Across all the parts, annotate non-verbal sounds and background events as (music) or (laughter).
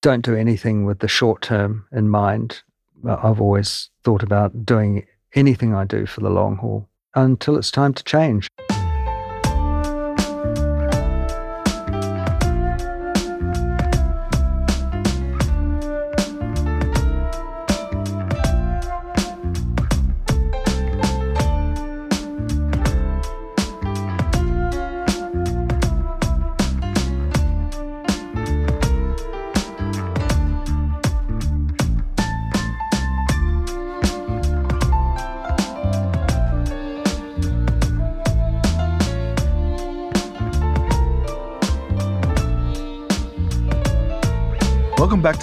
don't do anything with the short term in mind. I've always thought about doing anything I do for the long haul until it's time to change.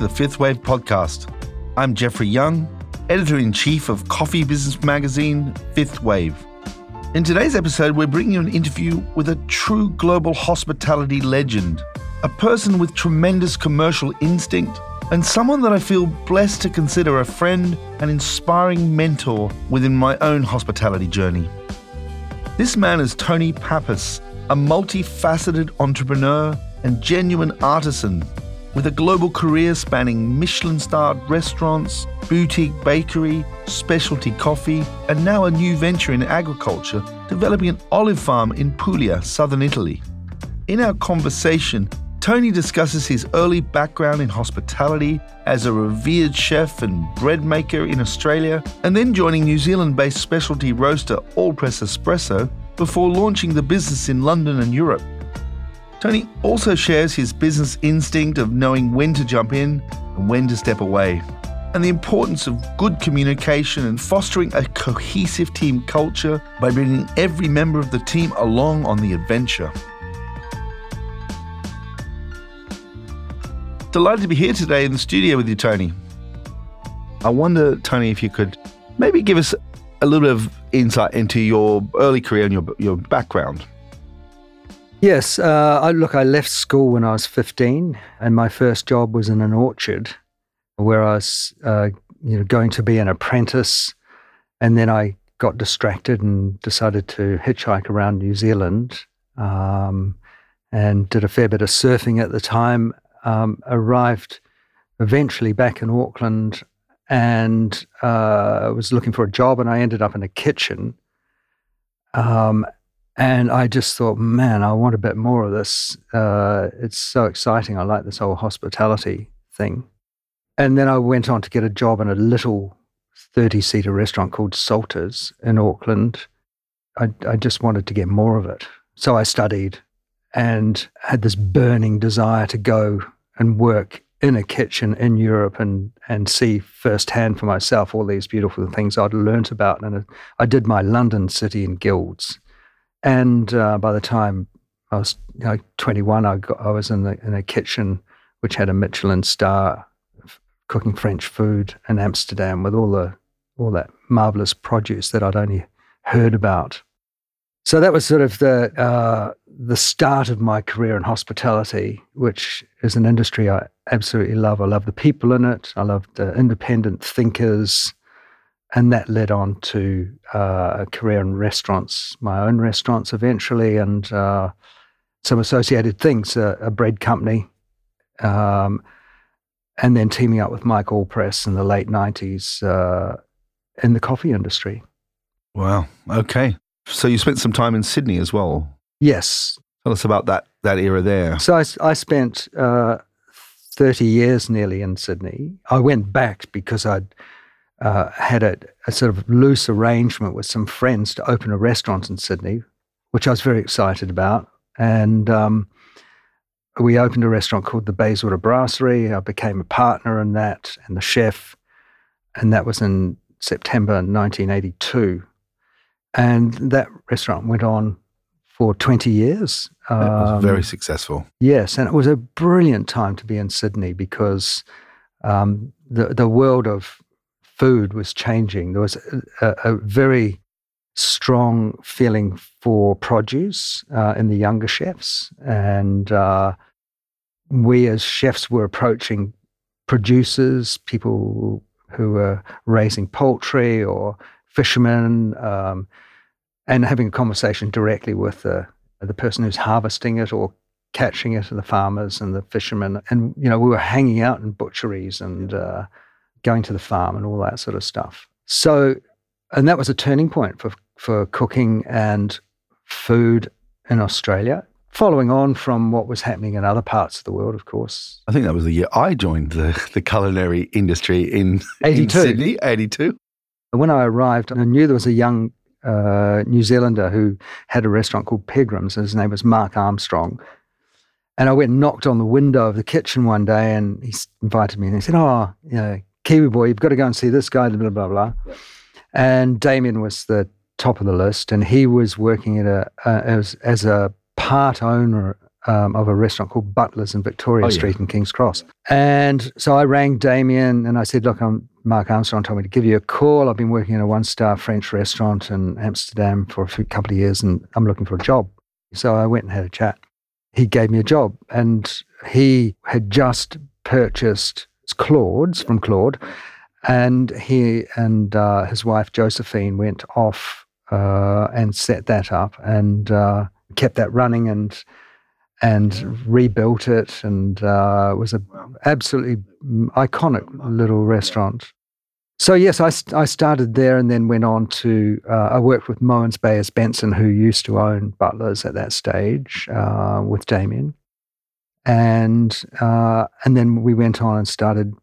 The Fifth Wave podcast. I'm Jeffrey Young, editor in chief of coffee business magazine Fifth Wave. In today's episode, we're bringing you an interview with a true global hospitality legend, a person with tremendous commercial instinct, and someone that I feel blessed to consider a friend and inspiring mentor within my own hospitality journey. This man is Tony Papas, a multifaceted entrepreneur and genuine artisan with a global career spanning Michelin starred restaurants, boutique bakery, specialty coffee, and now a new venture in agriculture, developing an olive farm in Puglia, southern Italy. In our conversation, Tony discusses his early background in hospitality as a revered chef and bread maker in Australia, and then joining New Zealand based specialty roaster Allpress Espresso before launching the business in London and Europe. Tony also shares his business instinct of knowing when to jump in and when to step away, and the importance of good communication and fostering a cohesive team culture by bringing every member of the team along on the adventure. Delighted to be here today in the studio with you, Tony. I wonder, Tony, if you could maybe give us a little bit of insight into your early career and your, your background. Yes, uh, I, look, I left school when I was 15, and my first job was in an orchard where I was uh, you know, going to be an apprentice. And then I got distracted and decided to hitchhike around New Zealand um, and did a fair bit of surfing at the time. Um, arrived eventually back in Auckland and uh, was looking for a job, and I ended up in a kitchen. Um, and I just thought, man, I want a bit more of this. Uh, it's so exciting. I like this whole hospitality thing. And then I went on to get a job in a little 30 seater restaurant called Salters in Auckland. I, I just wanted to get more of it. So I studied and had this burning desire to go and work in a kitchen in Europe and, and see firsthand for myself all these beautiful things I'd learnt about. And I did my London City and Guilds and uh, by the time I was you know, 21, I, got, I was in, the, in a kitchen which had a Michelin star cooking French food in Amsterdam with all the all that marvelous produce that I'd only heard about. So that was sort of the uh, the start of my career in hospitality, which is an industry I absolutely love. I love the people in it. I love the independent thinkers and that led on to uh, a career in restaurants, my own restaurants eventually, and uh, some associated things, a, a bread company, um, and then teaming up with Mike Allpress in the late 90s uh, in the coffee industry. Wow. Okay. So you spent some time in Sydney as well? Yes. Tell us about that, that era there. So I, I spent uh, 30 years nearly in Sydney. I went back because I'd uh, had a, a, sort of loose arrangement with some friends to open a restaurant in Sydney, which I was very excited about. And um, we opened a restaurant called the Bayswater Brasserie. I became a partner in that and the chef. And that was in September 1982. And that restaurant went on for 20 years. Um, it was very successful. Yes. And it was a brilliant time to be in Sydney because um, the, the world of food was changing. There was a, a very strong feeling for produce uh, in the younger chefs, and uh, we as chefs were approaching producers, people who were raising poultry or fishermen, um, and having a conversation directly with the the person who's harvesting it or catching it, and the farmers and the fishermen. And, you know, we were hanging out in butcheries and uh, going to the farm and all that sort of stuff. So, and that was a turning point for, for cooking and food in Australia following on from what was happening in other parts of the world, of course. I think that was the year I joined the, the culinary industry in, 82. in Sydney, 82. When I arrived, I knew there was a young uh, New Zealander who had a restaurant called Pegrum's. And his name was Mark Armstrong. And I went and knocked on the window of the kitchen one day and he invited me and he said, Oh, you know, Kiwi boy, you've got to go and see this guy, blah, blah, blah. And Damien was the top of the list and he was working at a, uh, as, as a part owner um, of a restaurant called Butler's in Victoria Oh, yeah. Street in King's Cross. And so I rang Damien and I said, Look, I'm Mark Armstrong told me to give you a call. I've been working in a one star French restaurant in Amsterdam for a few, couple of years and I'm looking for a job. So I went and had a chat. He gave me a job and he had just purchased Claude's from Claude. And he and uh, his wife Josephine went off uh, and set that up and uh, kept that running and and rebuilt it and uh, it was a absolutely iconic little restaurant. So yes, I, I started there and then went on to uh, I worked with Mogens Bay Esbensen, who used to own Butlers at that stage uh, with Damien, and uh, and then we went on and started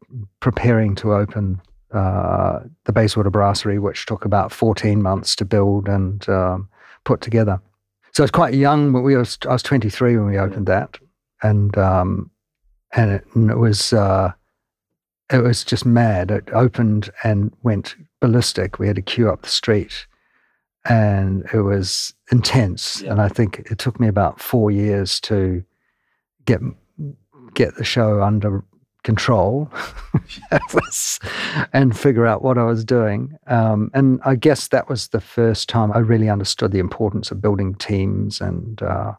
preparing to open uh, the Bayswater Brasserie, which took about fourteen months to build and um, put together. So it's quite young. But we was, I was 23 when we opened that, and um, and it, and it was uh, it was just mad. It opened and went ballistic. We had to queue up the street, and it was intense. And I think it took me about four years to get get the show under control (laughs) and figure out what I was doing. Um, and I guess that was the first time I really understood the importance of building teams. And uh,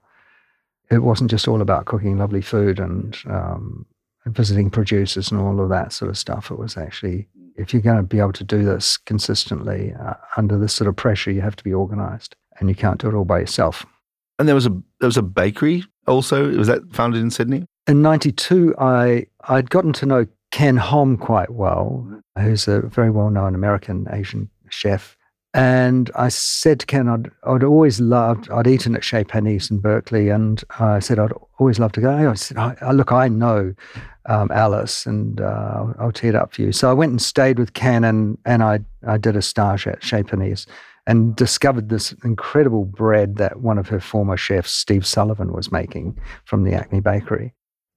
it wasn't just all about cooking lovely food and um, visiting producers and all of that sort of stuff. It was actually, if you're going to be able to do this consistently uh, under this sort of pressure, you have to be organized and you can't do it all by yourself. And there was a there was a bakery also. Was that founded in Sydney? in 92 i i'd gotten to know ken hom quite well who's a very well-known american asian chef and i said to ken i'd, I'd always loved i'd eaten at chez panisse in berkeley and i said i'd always love to go i said I, look i know um, alice and uh, i'll tee it up for you so i went and stayed with ken and, and I, I did a stage at chez panisse and discovered this incredible bread that one of her former chefs steve sullivan was making from the acme bakery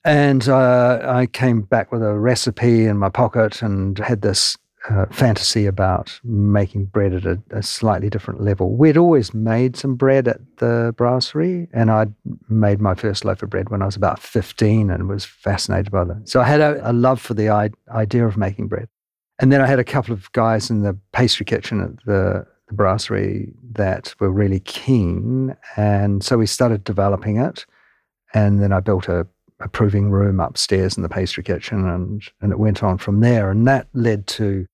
and uh, I came back with a recipe in my pocket and had this uh, fantasy about making bread at a, a slightly different level. We'd always made some bread at the brasserie, and I'd made my first loaf of bread when I was about 15 and was fascinated by that. So I had a, a love for the I- idea of making bread. And then I had a couple of guys in the pastry kitchen at the, the brasserie that were really keen. And so we started developing it. And then I built a a proving room upstairs in the pastry kitchen and, and it went on from there. And that led to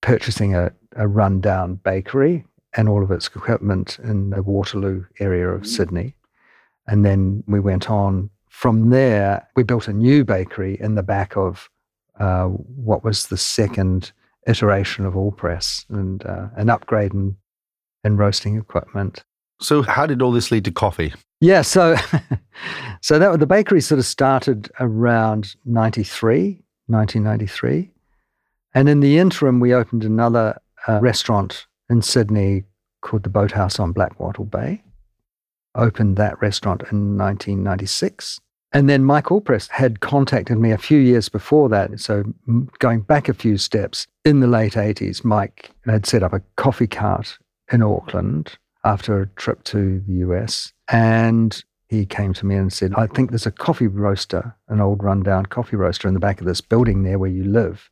purchasing a, a rundown bakery and all of its equipment in the Waterloo area of Sydney. And then we went on from there. We built a new bakery in the back of uh, what was the second iteration of Allpress and uh, an upgrade in, in roasting equipment. So how did all this lead to coffee? Yeah, so (laughs) so that the bakery sort of started around 93, 1993. And in the interim, we opened another uh, restaurant in Sydney called the Boathouse on Blackwattle Bay. Opened that restaurant in 1996. And then Mike Allpress had contacted me a few years before that. So going back a few steps, in the late 80s, Mike had set up a coffee cart in Auckland after a trip to the US. And he came to me and said, I think there's a coffee roaster, an old rundown coffee roaster in the back of this building there where you live.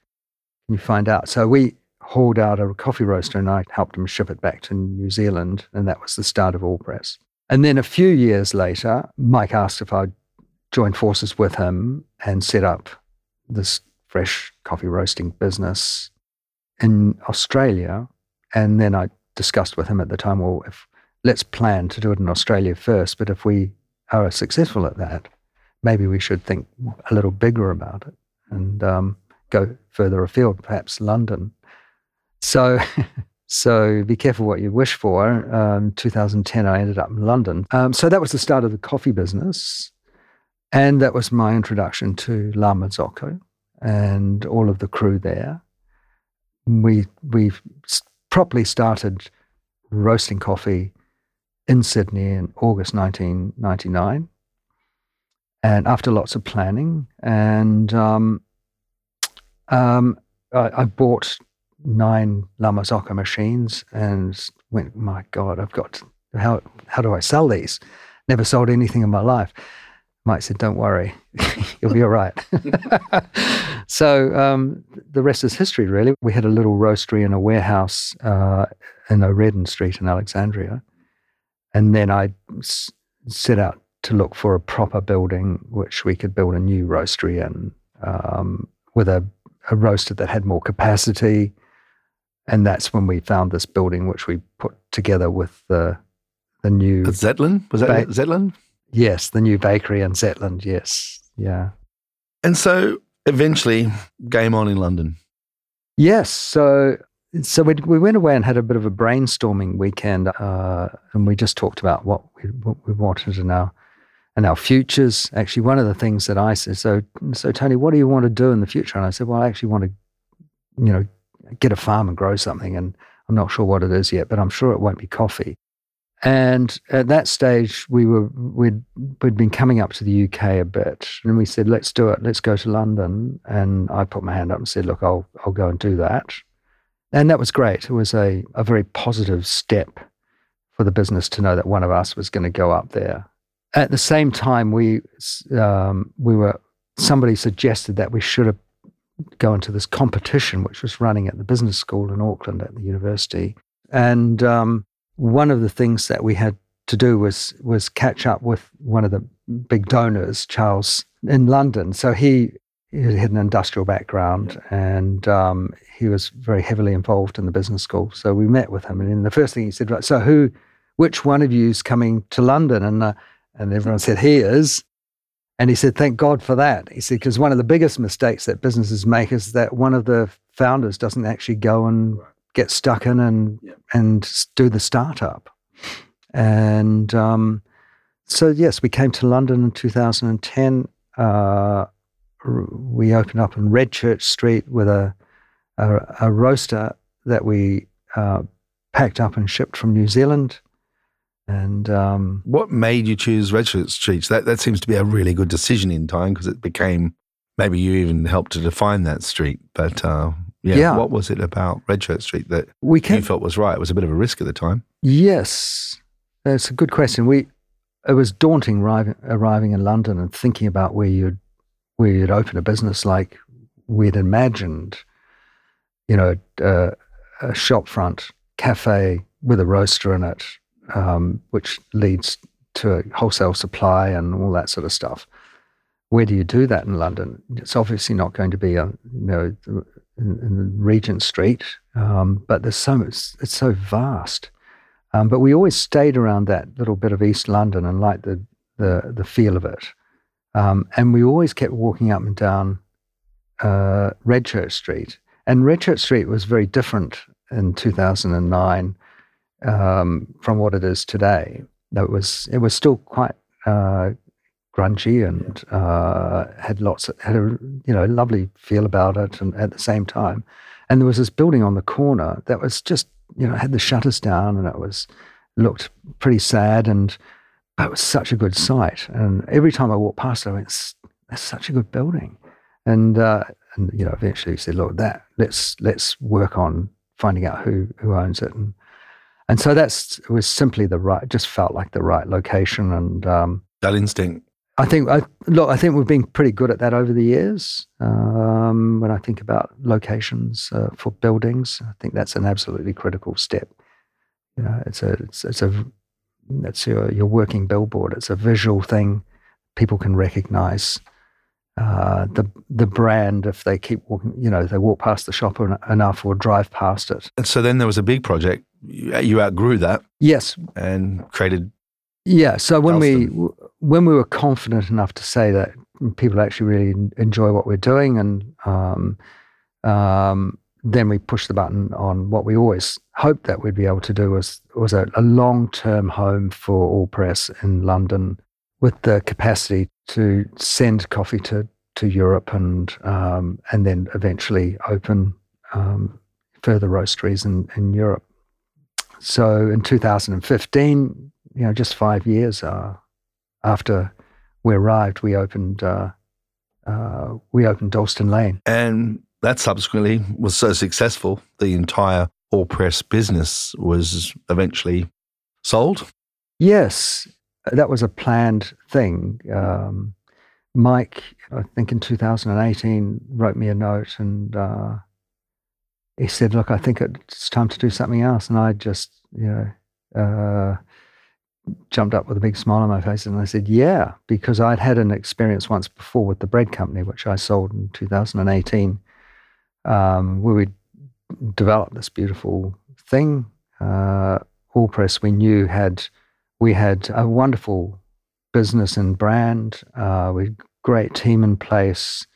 Can you find out? So we hauled out a coffee roaster and I helped him ship it back to New Zealand. And that was the start of Allpress. And then a few years later, Mike asked if I'd join forces with him and set up this fresh coffee roasting business in Australia. And then I discussed with him at the time, well, if let's plan to do it in Australia first, but if we are successful at that, maybe we should think a little bigger about it and um, go further afield, perhaps London. So, (laughs) so be careful what you wish for. Um, 2010, I ended up in London. Um, so that was the start of the coffee business, and that was my introduction to La Marzocco and all of the crew there. We we properly started roasting coffee in Sydney in August 1999 and after lots of planning, and um, um, I, I, bought nine La Marzocco machines and went, my God, I've got how how do I sell these? Never sold anything in my life. Mike said, "Don't worry, (laughs) you'll be all right." (laughs) so um, the rest is history, really. We had a little roastery in a warehouse uh, in O'Riordan Street in Alexandria, and then I s- set out to look for a proper building which we could build a new roastery in um, with a, a, roaster that had more capacity. And that's when we found this building, which we put together with the the new At Zetland. Was that ba- Zetland? Yes, the new bakery in Zetland. Yes, yeah. And so eventually, game on in London. Yes. So so we, we went away and had a bit of a brainstorming weekend, uh, and we just talked about what we, what we wanted to our and our futures. Actually, one of the things that I said, so, so Tony, what do you want to do in the future? And I said, well, I actually want to, you know, get a farm and grow something. And I'm not sure what it is yet, but I'm sure it won't be coffee. And at that stage, we were we'd we'd been coming up to the UK a bit, and we said, "Let's do it. Let's go to London." And I put my hand up and said, "Look, I'll I'll go and do that." And that was great. It was a a very positive step for the business to know that one of us was going to go up there at the same time, we um, we were somebody suggested that we should have go into this competition, which was running at the business school in Auckland at the university. And um, one of the things that we had to do was was catch up with one of the big donors, Charles, in London. So he, he had an industrial background and um, he was very heavily involved in the business school. So we met with him, and then the first thing he said, "Right, so who, which one of you is coming to London?" And uh, and everyone said, He is. And he said, Thank God for that. He said, Because one of the biggest mistakes that businesses make is that one of the founders doesn't actually go and get stuck in and, and do the startup. And um, so, yes, we came to London in 2010. Uh, we opened up in Redchurch Street with a, a, a roaster that we uh, packed up and shipped from New Zealand. And um, what made you choose Redchurch Street? That that seems to be a really good decision in time because it became maybe you even helped to define that street. But uh, yeah, yeah, what was it about Redchurch Street that we you felt was right? It was a bit of a risk at the time. Yes, that's a good question. We it was daunting arriving, arriving in London and thinking about where you'd where you'd open a business like we'd imagined. You know, uh, a shopfront cafe with a roaster in it um, which leads to wholesale supply and all that sort of stuff. Where do you do that in London? It's obviously not going to be a, you know in, Regent Street, um, but there's so much. It's so vast. Um, but we always stayed around that little bit of East London and liked the the, the feel of it. Um, and we always kept walking up and down uh, Redchurch Street. And Redchurch Street was very different in 2009 um, from what it is today. It was it was still quite uh, grungy and uh, had lots of, had a you know lovely feel about it, and at the same time, and there was this building on the corner that was just you know had the shutters down, and it was looked pretty sad, and but it was such a good sight. And every time I walked past it, I went, "That's such a good building," and uh, and you know eventually said, "Look, that let's let's work on finding out who who owns it." And and so that's it was simply the right, just felt like the right location and um, that instinct. I think I, look, I think we've been pretty good at that over the years. Um, when I think about locations uh, for buildings, I think that's an absolutely critical step. You know, it's a it's, it's a it's your your working billboard. It's a visual thing people can recognize. Uh, the the brand if they keep walking, you know, they walk past the shop enough or drive past it. And so then there was a big project you outgrew that. Yes. And created. Yeah. So when we when we were confident enough to say that people actually really enjoy what we're doing, and um, um, then we pushed the button on what we always hoped that we'd be able to do was was a, a long term home for Allpress in London, with the capacity to send coffee to to Europe and um, and then eventually open um, further roasteries in, in Europe. So in 2015, you know, just five years uh, after we arrived, we opened uh, uh, we opened Dalston Lane, and that subsequently was so successful, the entire Allpress business was eventually sold. Yes, that was a planned thing. Um, Mike, I think in 2018, wrote me a note and uh, he said, "Look, I think it's time to do something else." And I just, you know, uh, jumped up with a big smile on my face and I said, "Yeah," because I'd had an experience once before with the bread company, which I sold in 2018, um, where we developed this beautiful thing. Uh, Allpress, we knew had we had a wonderful business and brand. Uh, we great team in place.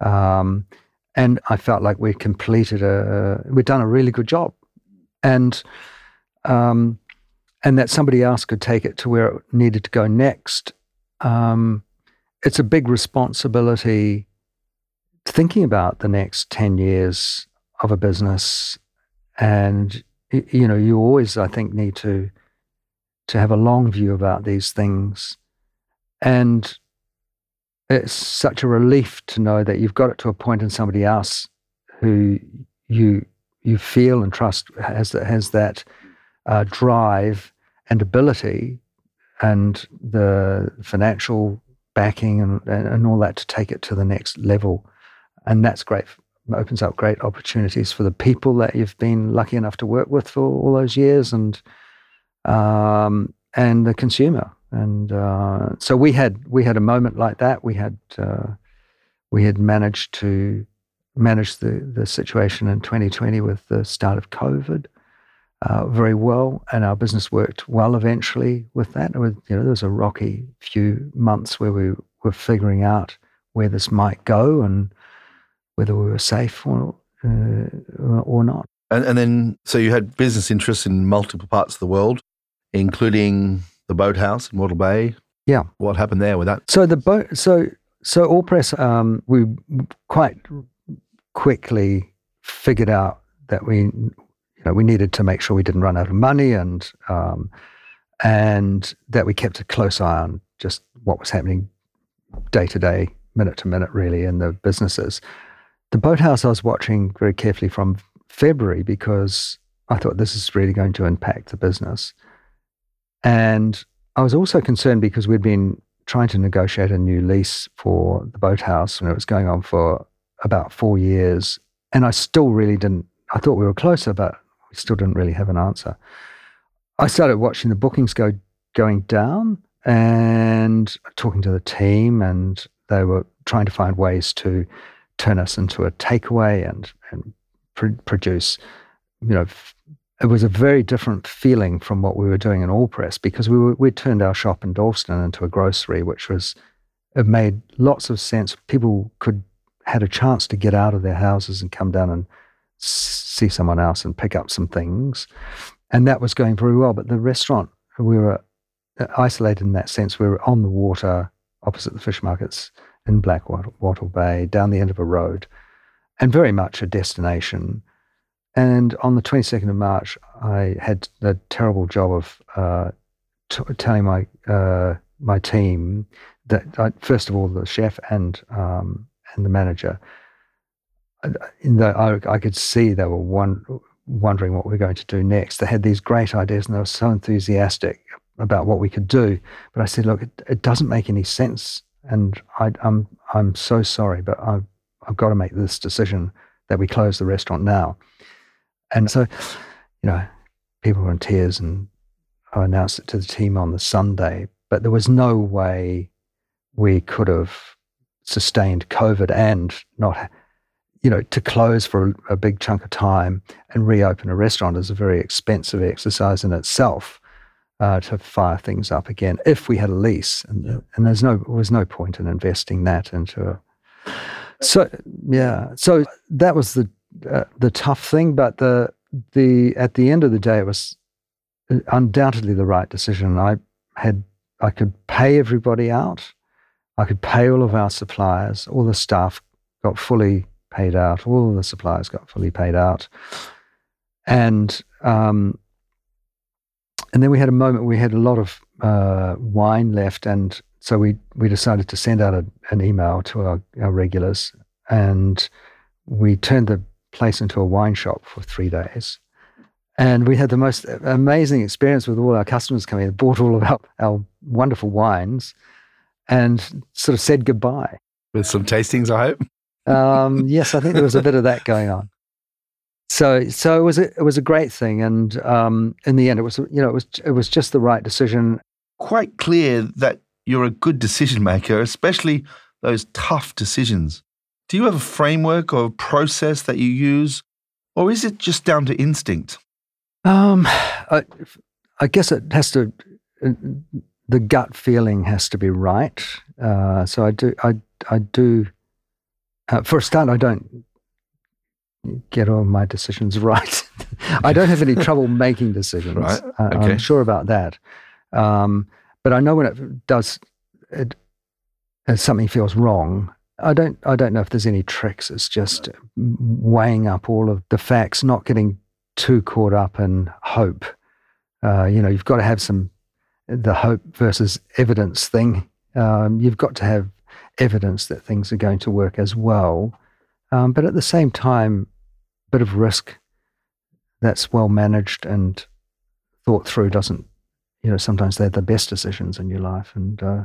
Um, and I felt like we'd completed a, we'd done a really good job, and um, and that somebody else could take it to where it needed to go next. Um, it's a big responsibility thinking about the next ten years of a business, and you know you always I think need to to have a long view about these things, and it's such a relief to know that you've got it to a point in somebody else who you you feel and trust has has that uh, drive and ability and the financial backing and, and, all that to take it to the next level, and that's great. Opens up great opportunities for the people that you've been lucky enough to work with for all those years, and um, and the consumer and uh, so we had we had a moment like that. We had uh, we had managed to manage the the situation in 2020 with the start of COVID uh, very well, and our business worked well eventually with that. With, you know, there was a rocky few months where we were figuring out where this might go and whether we were safe or uh, or not. And, and then, so you had business interests in multiple parts of the world, including the boathouse in Wattle Bay. Yeah. What happened there with that? So the boat, so so Allpress, um, we quite quickly figured out that we, you know, we needed to make sure we didn't run out of money and um, and that we kept a close eye on just what was happening day to day, minute to minute, really, in the businesses. The boathouse I was watching very carefully from February because I thought this is really going to impact the business. And I was also concerned because we'd been trying to negotiate a new lease for the boathouse and it was going on for about four years. And I still really didn't, I thought we were closer, but we still didn't really have an answer. I started watching the bookings go going down and talking to the team, and they were trying to find ways to turn us into a takeaway and, and pr- produce, you know, it was a very different feeling from what we were doing in Allpress because we were, we turned our shop in Dalston into a grocery, which was it made lots of sense. People could had a chance to get out of their houses and come down and see someone else and pick up some things, and that was going very well. But the restaurant, we were isolated in that sense. We were on the water, opposite the fish markets in Blackwattle Bay, down the end of a road, and very much a destination and on the 22nd of March, I had the terrible job of uh, t- telling my uh, my team that I, first of all the chef and um, and the manager, Uh, in the I, I, could see they were one, wondering what we are going to do next. They had these great ideas and they were so enthusiastic about what we could do. But I said, look, it, it doesn't make any sense, and I, I'm I'm so sorry, but I've I've got to make this decision that we close the restaurant now. And so, you know, people were in tears and I announced it to the team on the Sunday, but there was no way we could have sustained COVID and not, you know, to close for a, a big chunk of time and reopen a restaurant is a very expensive exercise in itself. uh, to fire things up again if we had a lease. And, yeah. and there's no was no point in investing that into a. So yeah, so that was the uh, the tough thing, but the the at the end of the day, it was undoubtedly the right decision. I had I could pay everybody out. I could pay all of our suppliers. All the staff got fully paid out. All the suppliers got fully paid out, and um, and then we had a moment. We had a lot of uh, wine left, and so we we decided to send out a, an email to our, our regulars, and we turned the place into a wine shop for three days. And we had the most amazing experience with all our customers coming in, bought all of our, our wonderful wines and sort of said goodbye. With some tastings, I hope. Um, (laughs) yes, I think there was a bit of that going on. So, so it was a, it was a great thing, and um, in the end, it was you know it was it was just the right decision. Quite clear that you're a good decision maker, especially those tough decisions. Do you have a framework or a process that you use, or is it just down to instinct? Um, I, I guess it has to. The gut feeling has to be right. Uh, so I do. I I do. Uh, for a start, I don't get all my decisions (laughs) right. I don't have any (laughs) trouble making decisions. Right. Uh, okay. I'm sure about that. Um, but I know when it does, it, something feels wrong, I don't I don't know if there's any tricks. It's just weighing up all of the facts, not getting too caught up in hope. Uh, you know, you've got to have some the hope versus evidence thing. Um, you've got to have evidence that things are going to work as well, um, but at the same time, a bit of risk that's well managed and thought through doesn't. You know, sometimes they're the best decisions in your life, and uh,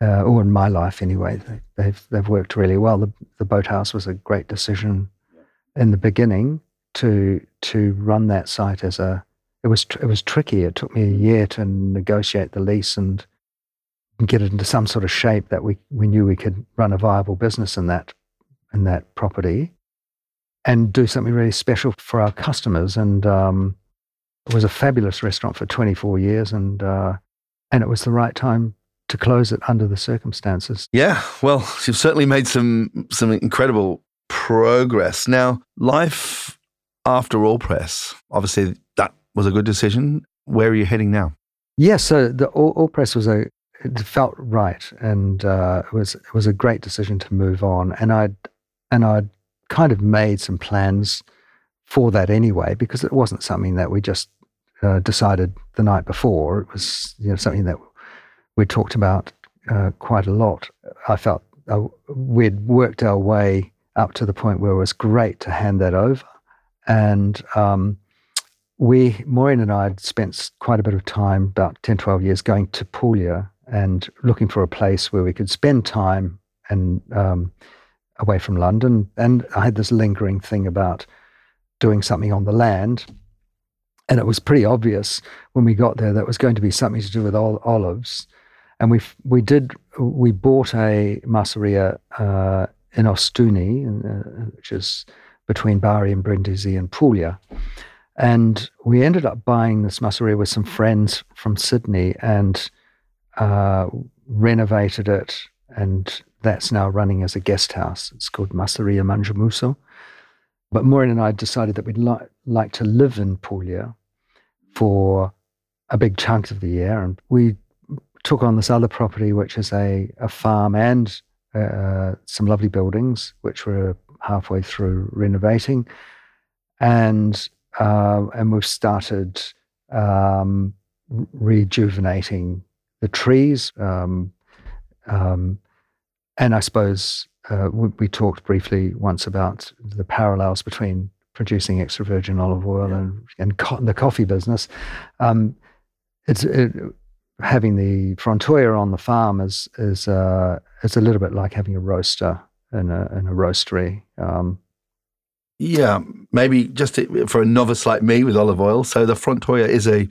uh, or in my life anyway. They, have they've worked really well. The, the boathouse was a great decision in the beginning to to run that site as a. It was it was tricky. It took me a year to negotiate the lease and get it into some sort of shape that we we knew we could run a viable business in that in that property and do something really special for our customers. And um, it was a fabulous restaurant for 24 years, and uh, and it was the right time to close it under the circumstances. Yeah, well, you've certainly made some some incredible progress. Now, life after Allpress, obviously that was a good decision. Where are you heading now? Yes, yeah, so the all, Allpress was a it felt right, and uh, it was it was a great decision to move on. And I'd and I'd kind of made some plans for that anyway, because it wasn't something that we just uh, decided the night before. It was you know something that we talked about uh, quite a lot. I felt uh, we'd worked our way up to the point where it was great to hand that over. And um, we, Maureen and I, had spent quite a bit of time, about 10, 12 years, going to Puglia and looking for a place where we could spend time and um, away from London. And I had this lingering thing about doing something on the land. And it was pretty obvious when we got there that it was going to be something to do with olives and we we did we bought a masseria uh, in Ostuni, uh, which is between Bari and Brindisi and Puglia. And we ended up buying this masseria with some friends from Sydney and uh, renovated it. And that's now running as a guest house. It's called Masseria Mangiamuso. But Maureen and I decided that we'd li- like to live in Puglia for a big chunk of the year. And we took on this other property, which is a, a farm and uh, some lovely buildings, which we're halfway through renovating. And, uh, and we've started um, rejuvenating the trees. Um, um, and I suppose uh, we, we, talked briefly once about the parallels between producing extra virgin olive oil yeah. and, and co- the coffee business. Um, it's, it, having the frantoio on the farm is is uh, is a little bit like having a roaster in a in a roastery. Um, yeah, maybe just for a novice like me with olive oil. So the frantoio is a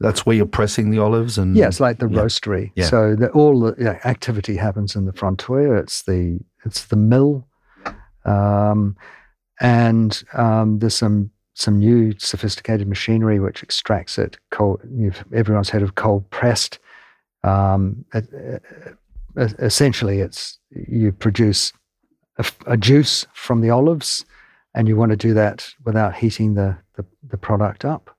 that's where you're pressing the olives and yeah, it's like the yeah. roastery. Yeah. So the, all the activity happens in the frantoio. It's the it's the mill, um, and um, there's some some new sophisticated machinery which extracts it. Cold, everyone's heard of cold pressed. Um, essentially, it's you produce a, a, juice from the olives, and you want to do that without heating the, the, the product up.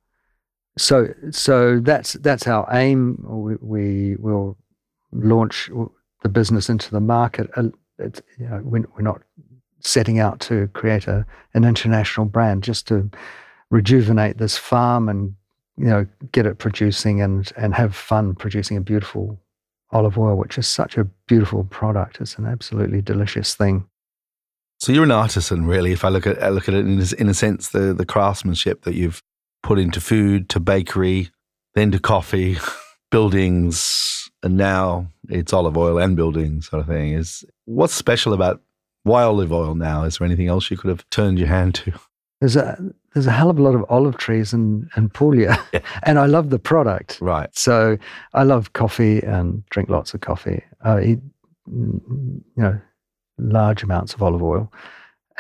So, so that's that's our aim. We, we will launch the business into the market. Uh, it's, you know, we're, we're not setting out to create a, an international brand, just to rejuvenate this farm and you know get it producing and and have fun producing a beautiful olive oil, which is such a beautiful product. It's an absolutely delicious thing. So you're an artisan, really. If I look at I look at it in, in a sense, the the craftsmanship that you've put into food, to bakery, then to coffee, (laughs) buildings, and now it's olive oil and buildings sort of thing. Is what's special about why olive oil now? Is there anything else you could have turned your hand to? There's a there's a hell of a lot of olive trees in, in Puglia, (laughs) yeah. (laughs) and I love the product. Right. So I love coffee and drink lots of coffee. I eat, you know, large amounts of olive oil,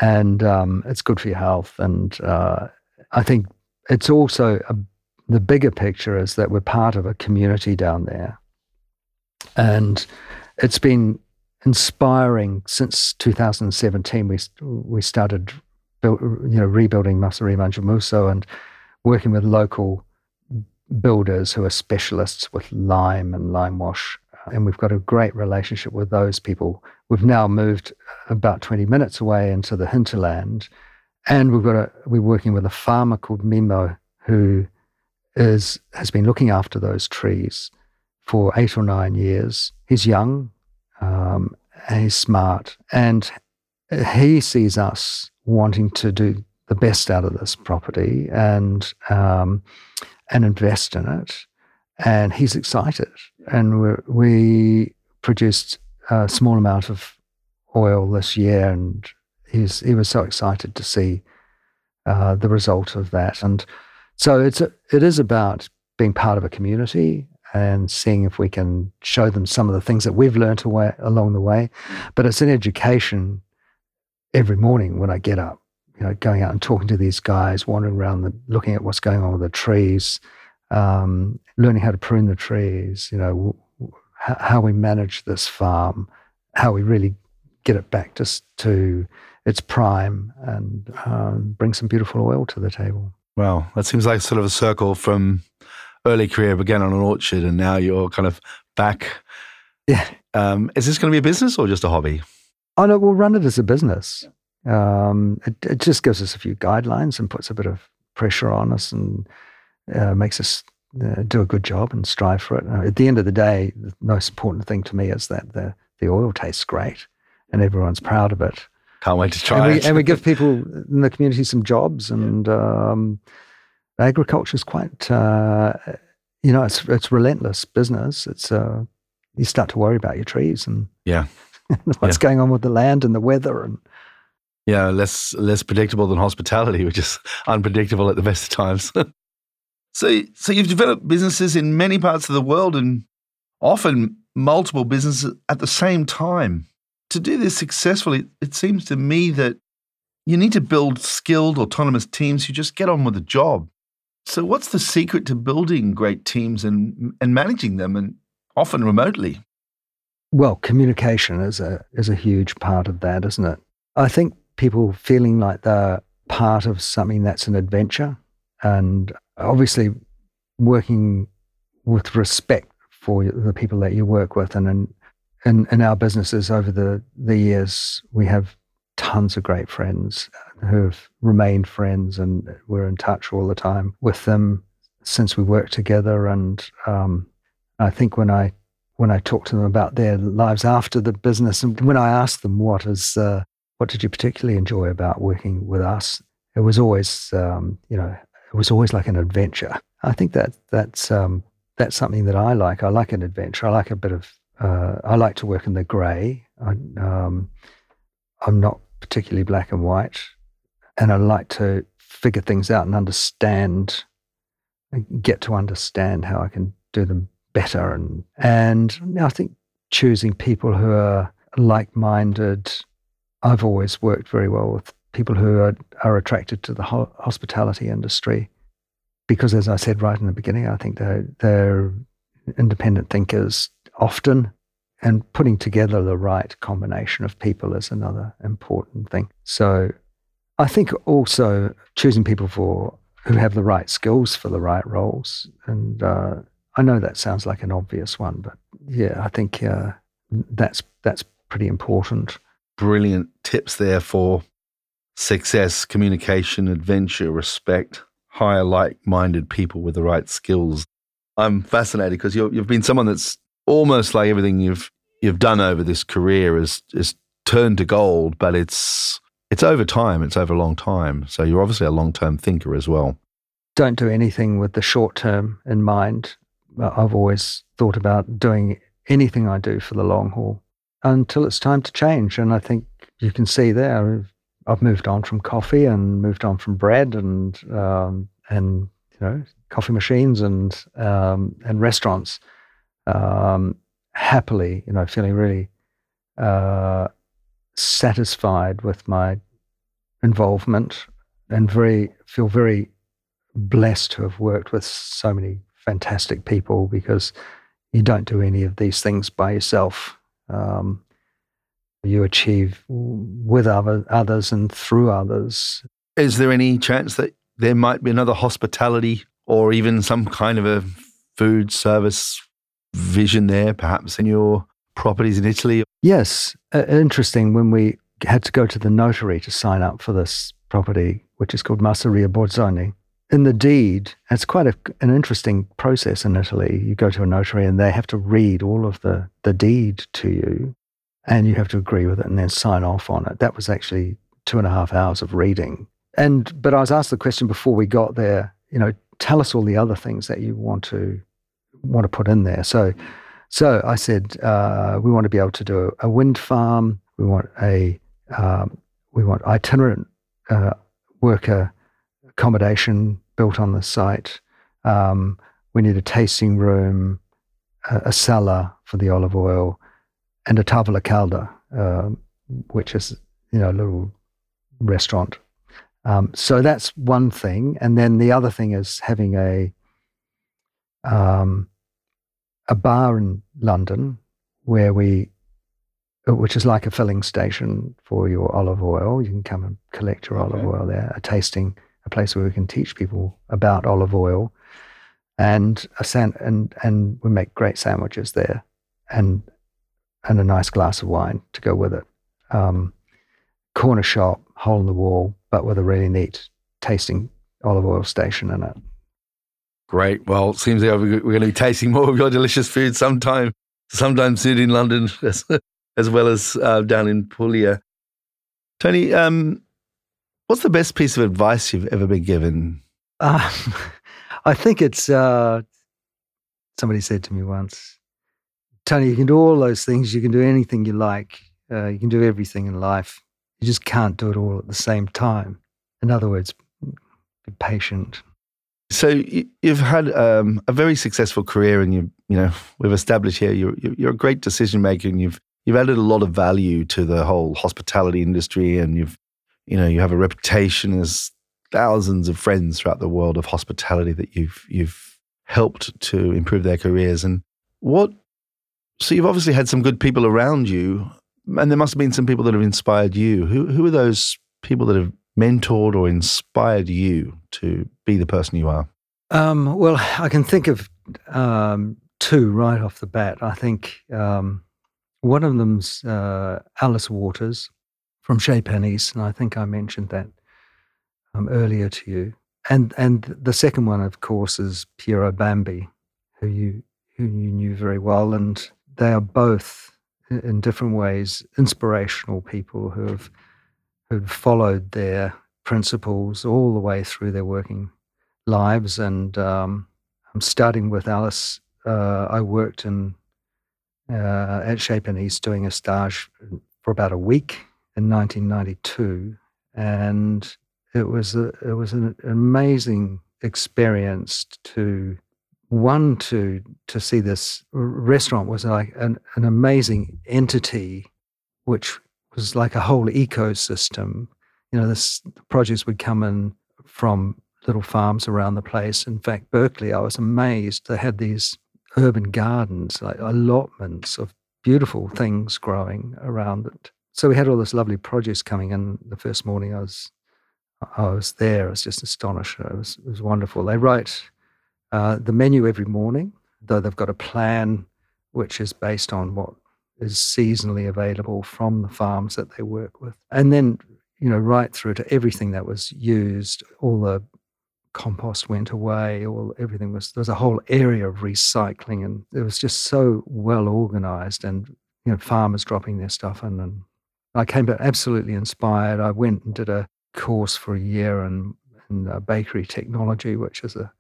and um, it's good for your health. And uh, I think it's also a, the bigger picture is that we're part of a community down there, and it's been inspiring since 2017. We we started build, you know, rebuilding Masseria Mangiamuso and working with local builders who are specialists with lime and lime wash. And we've got a great relationship with those people. We've now moved about 20 minutes away into the hinterland. And we've got a, we're working with a farmer called Mimo who is, has been looking after those trees for eight or nine years. He's young, um, and he's smart, and he sees us wanting to do the best out of this property and um, and invest in it. And he's excited. And we produced a small amount of oil this year, and he's he was so excited to see uh, the result of that. And so it's a, it is about being part of a community and seeing if we can show them some of the things that we've learned away, along the way. But it's an education every morning when I get up, you know, going out and talking to these guys, wandering around, the, looking at what's going on with the trees, um, learning how to prune the trees, you know, w- how we manage this farm, how we really get it back to, to its prime and um, bring some beautiful oil to the table. Wow, that seems like sort of a circle from early career, began on an orchard, and now you're kind of back. Yeah. Um, is this going to be a business or just a hobby? Oh no, we'll run it as a business. Um, it, it, just gives us a few guidelines and puts a bit of pressure on us and uh, makes us uh, do a good job and strive for it. Uh, at the end of the day, the most important thing to me is that the the oil tastes great and everyone's proud of it. Can't wait to try and we, it. and we give (laughs) people in the community some jobs and um, agriculture is quite, uh, you know, it's it's relentless business. It's uh, you start to worry about your trees and yeah, (laughs) what's yeah. going on with the land and the weather and yeah, less less predictable than hospitality, (laughs) which is unpredictable at the best of times. so, so you've developed businesses in many parts of the world and often multiple businesses at the same time. To do this successfully, it seems to me that you need to build skilled, autonomous teams who just get on with the job. So, what's the secret to building great teams and, and managing them, and often remotely? Well, communication is a is a huge part of that, isn't it? I think people feeling like they're part of something that's an adventure, and obviously working with respect for the people that you work with, and in in, in our businesses over the the years, we have tons of great friends who have remained friends and we're in touch all the time with them since we worked together. And um, I think when I when I talk to them about their lives after the business, and when I ask them what is uh, what did you particularly enjoy about working with us, it was always um, you know it was always like an adventure. I think that that's um, that's something that I like. I like an adventure. I like a bit of uh, I like to work in the grey. I, um, I'm not particularly black and white and I like to figure things out and understand, get to understand how I can do them better. And and I think choosing people who are like-minded. I've always worked very well with people who are, are attracted to the ho- hospitality industry. Because, as I said right in the beginning, I think they're, they're independent thinkers often, and putting together the right combination of people is another important thing. So, I think also choosing people for who have the right skills for the right roles. And uh, I know that sounds like an obvious one, but yeah, I think uh, that's that's pretty important. Brilliant tips there for success, communication, adventure, respect, hire like-minded people with the right skills. I'm fascinated because you've been someone that's almost like everything you've you've done over this career is is turned to gold, but it's it's over time, it's over a long time. So you're obviously a long term thinker as well. Don't do anything with the short term in mind. I've always thought about doing anything I do for the long haul until it's time to change. And I think you can see there, I've moved on from coffee and moved on from bread and um, and you know coffee machines and um, and restaurants um, happily, you know, feeling really uh, satisfied with my involvement and very feel very blessed to have worked with so many fantastic people because you don't do any of these things by yourself. Um, you achieve with other, others and through others. Is there any chance that there might be another hospitality or even some kind of a food service vision there, perhaps in your properties in Italy? Yes. Uh, interesting. When we had to go to the notary to sign up for this property, which is called Masseria Borzoni, in the deed, it's quite a, an interesting process in Italy. You go to a notary and they have to read all of the, the deed to you and you have to agree with it and then sign off on it. That was actually two and a half hours of reading. And but I was asked the question before we got there, you know, tell us all the other things that you want to want to put in there. So so I said, uh, we want to be able to do a wind farm. We want a um, we want itinerant uh, worker accommodation built on the site. Um, we need a tasting room, a, a, cellar for the olive oil, and a tavola calda, uh, which is you know a little restaurant. Um, so that's one thing, and then the other thing is having a um, a bar in London where we, uh, which is like a filling station for your olive oil. You can come and collect your okay. olive oil there. A tasting, a place where we can teach people about olive oil, and a san- and and we make great sandwiches there, and and a nice glass of wine to go with it. Um, corner shop, hole in the wall, but with a really neat tasting olive oil station in it. Great. Well, it seems like we're going to be tasting more of your delicious food sometime, sometime soon in London, (laughs) as, as well as uh, down in Puglia. Tony, um, what's the best piece of advice you've ever been given? Uh, (laughs) I think it's uh, somebody said to me once, Tony, you can do all those things. You can do anything you like. Uh, you can do everything in life. You just can't do it all at the same time. In other words, be patient so you've had um, a very successful career, and you you know we've established here you're you're a great decision maker, and you've you've added a lot of value to the whole hospitality industry, and you've you know you have a reputation as thousands of friends throughout the world of hospitality that you've you've helped to improve their careers. And what so you've obviously had some good people around you, and there must have been some people that have inspired you. Who who are those people that have mentored or inspired you to be the person you are? Um, well, I can think of um, two right off the bat. I think um, one of them's uh, Alice Waters from Chez Panisse, and I think I mentioned that um, earlier to you. And and the second one, of course, is Piero Bambi, who you who you knew very well, and they are both in different ways inspirational people who have who'd followed their principles all the way through their working lives. And um, I'm starting with Alice. Uh, I worked in uh, at Chez Panisse doing a stage for about a week in 1992, and it was a, it was an amazing experience to one to to see this restaurant was like an, an amazing entity which was like a whole ecosystem you know, this produce would come in from little farms around the place. In fact, Berkeley, I was amazed. They had these urban gardens, like allotments of beautiful things growing around it. So we had all this lovely produce coming in. The first morning I was, I was there. I was just astonished. It was, it was wonderful. They write uh, the menu every morning, though they've got a plan which is based on what is seasonally available from the farms that they work with. And then, you know, right through to everything that was used, all the compost went away, all everything was there was a whole area of recycling and it was just so well organized and you know, farmers dropping their stuff in and I came back absolutely inspired. I went and did a course for a year in, in uh, bakery technology, which is a,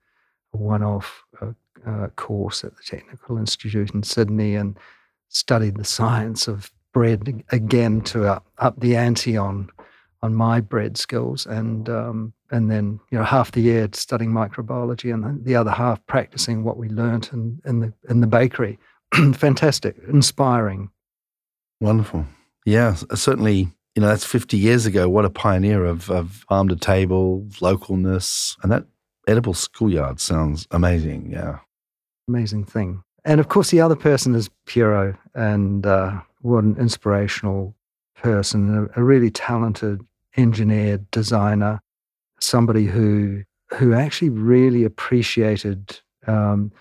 a one-off uh, uh, course at the Technical Institute in Sydney, and studied the science of bread again to up, up the ante on on my bread skills, and um, and then you know half the year studying microbiology, and the other half practicing what we learnt in in the in the bakery. (clears throat) Fantastic, inspiring, wonderful. Yeah, certainly. You know, that's 50 years ago. What a pioneer of, of farm to table, localness. And that edible schoolyard sounds amazing. Yeah. Amazing thing. And of course, the other person is Piero, and uh, what an inspirational person, a, a really talented engineer, designer, somebody who who actually really appreciated um,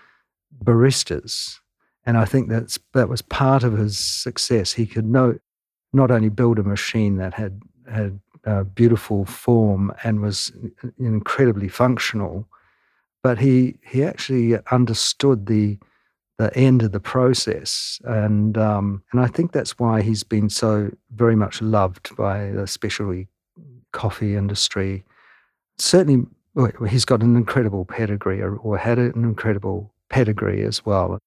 baristas, and I think that's that was part of his success. He could know not only build a machine that had had beautiful form and was incredibly functional, but he he actually understood the the end of the process, and um, and I think that's why he's been so very much loved by especially coffee industry. Certainly, he's got an incredible pedigree, or, or had an incredible pedigree as well.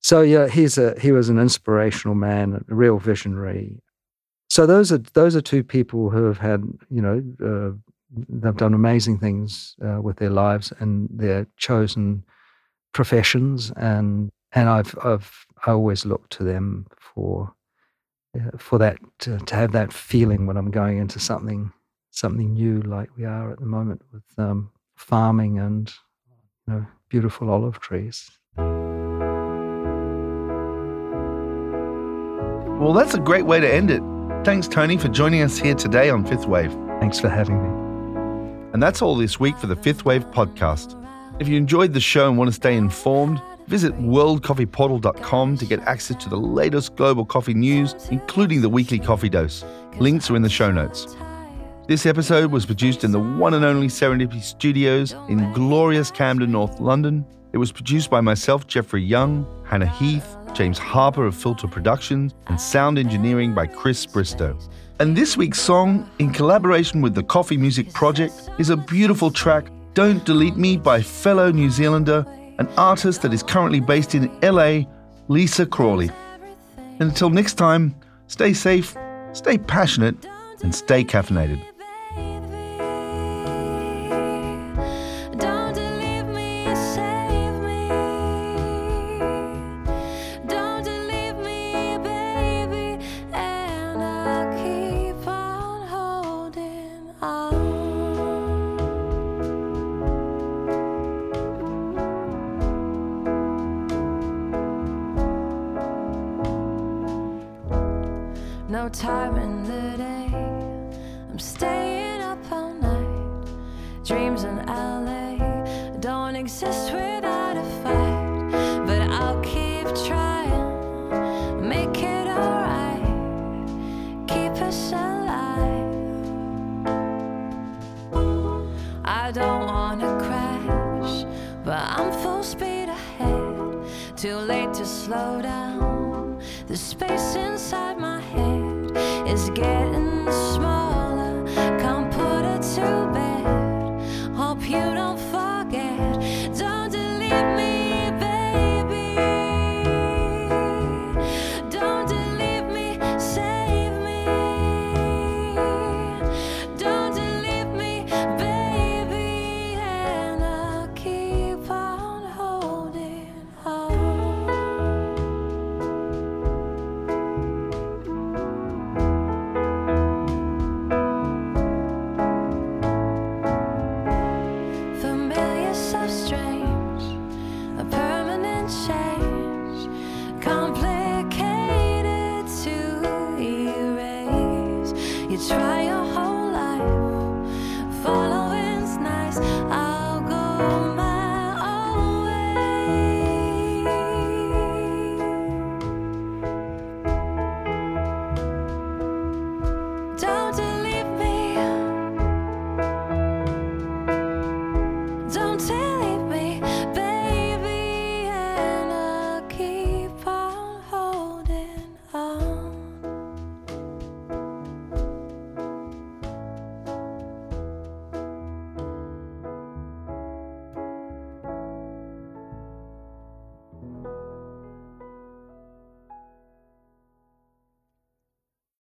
So yeah, he's a he was an inspirational man, a real visionary. So those are those are two people who have had you know uh, they've done amazing things uh, with their lives and their chosen professions, and and I've I've I always look to them for uh, for that to, to, have that feeling when I'm going into something something new like we are at the moment with um, farming and you know beautiful olive trees. Well, that's a great way to end it. Thanks, Tony, for joining us here today on Fifth Wave. Thanks for having me. And that's all this week for the Fifth Wave podcast. If you enjoyed the show and want to stay informed, visit worldcoffeeportal.com to get access to the latest global coffee news, including the weekly coffee dose. Links are in the show notes. This episode was produced in the one and only Serendipity Studios in glorious Camden, North London. It was produced by myself, Jeffrey Young, Hannah Heath, James Harper of Filter Productions, and sound engineering by Chris Bristow. And this week's song, in collaboration with the Coffee Music Project, is a beautiful track, Don't Delete Me by fellow New Zealander, an artist that is currently based in LA, Lisa Crawley. And until next time, stay safe, stay passionate, and stay caffeinated.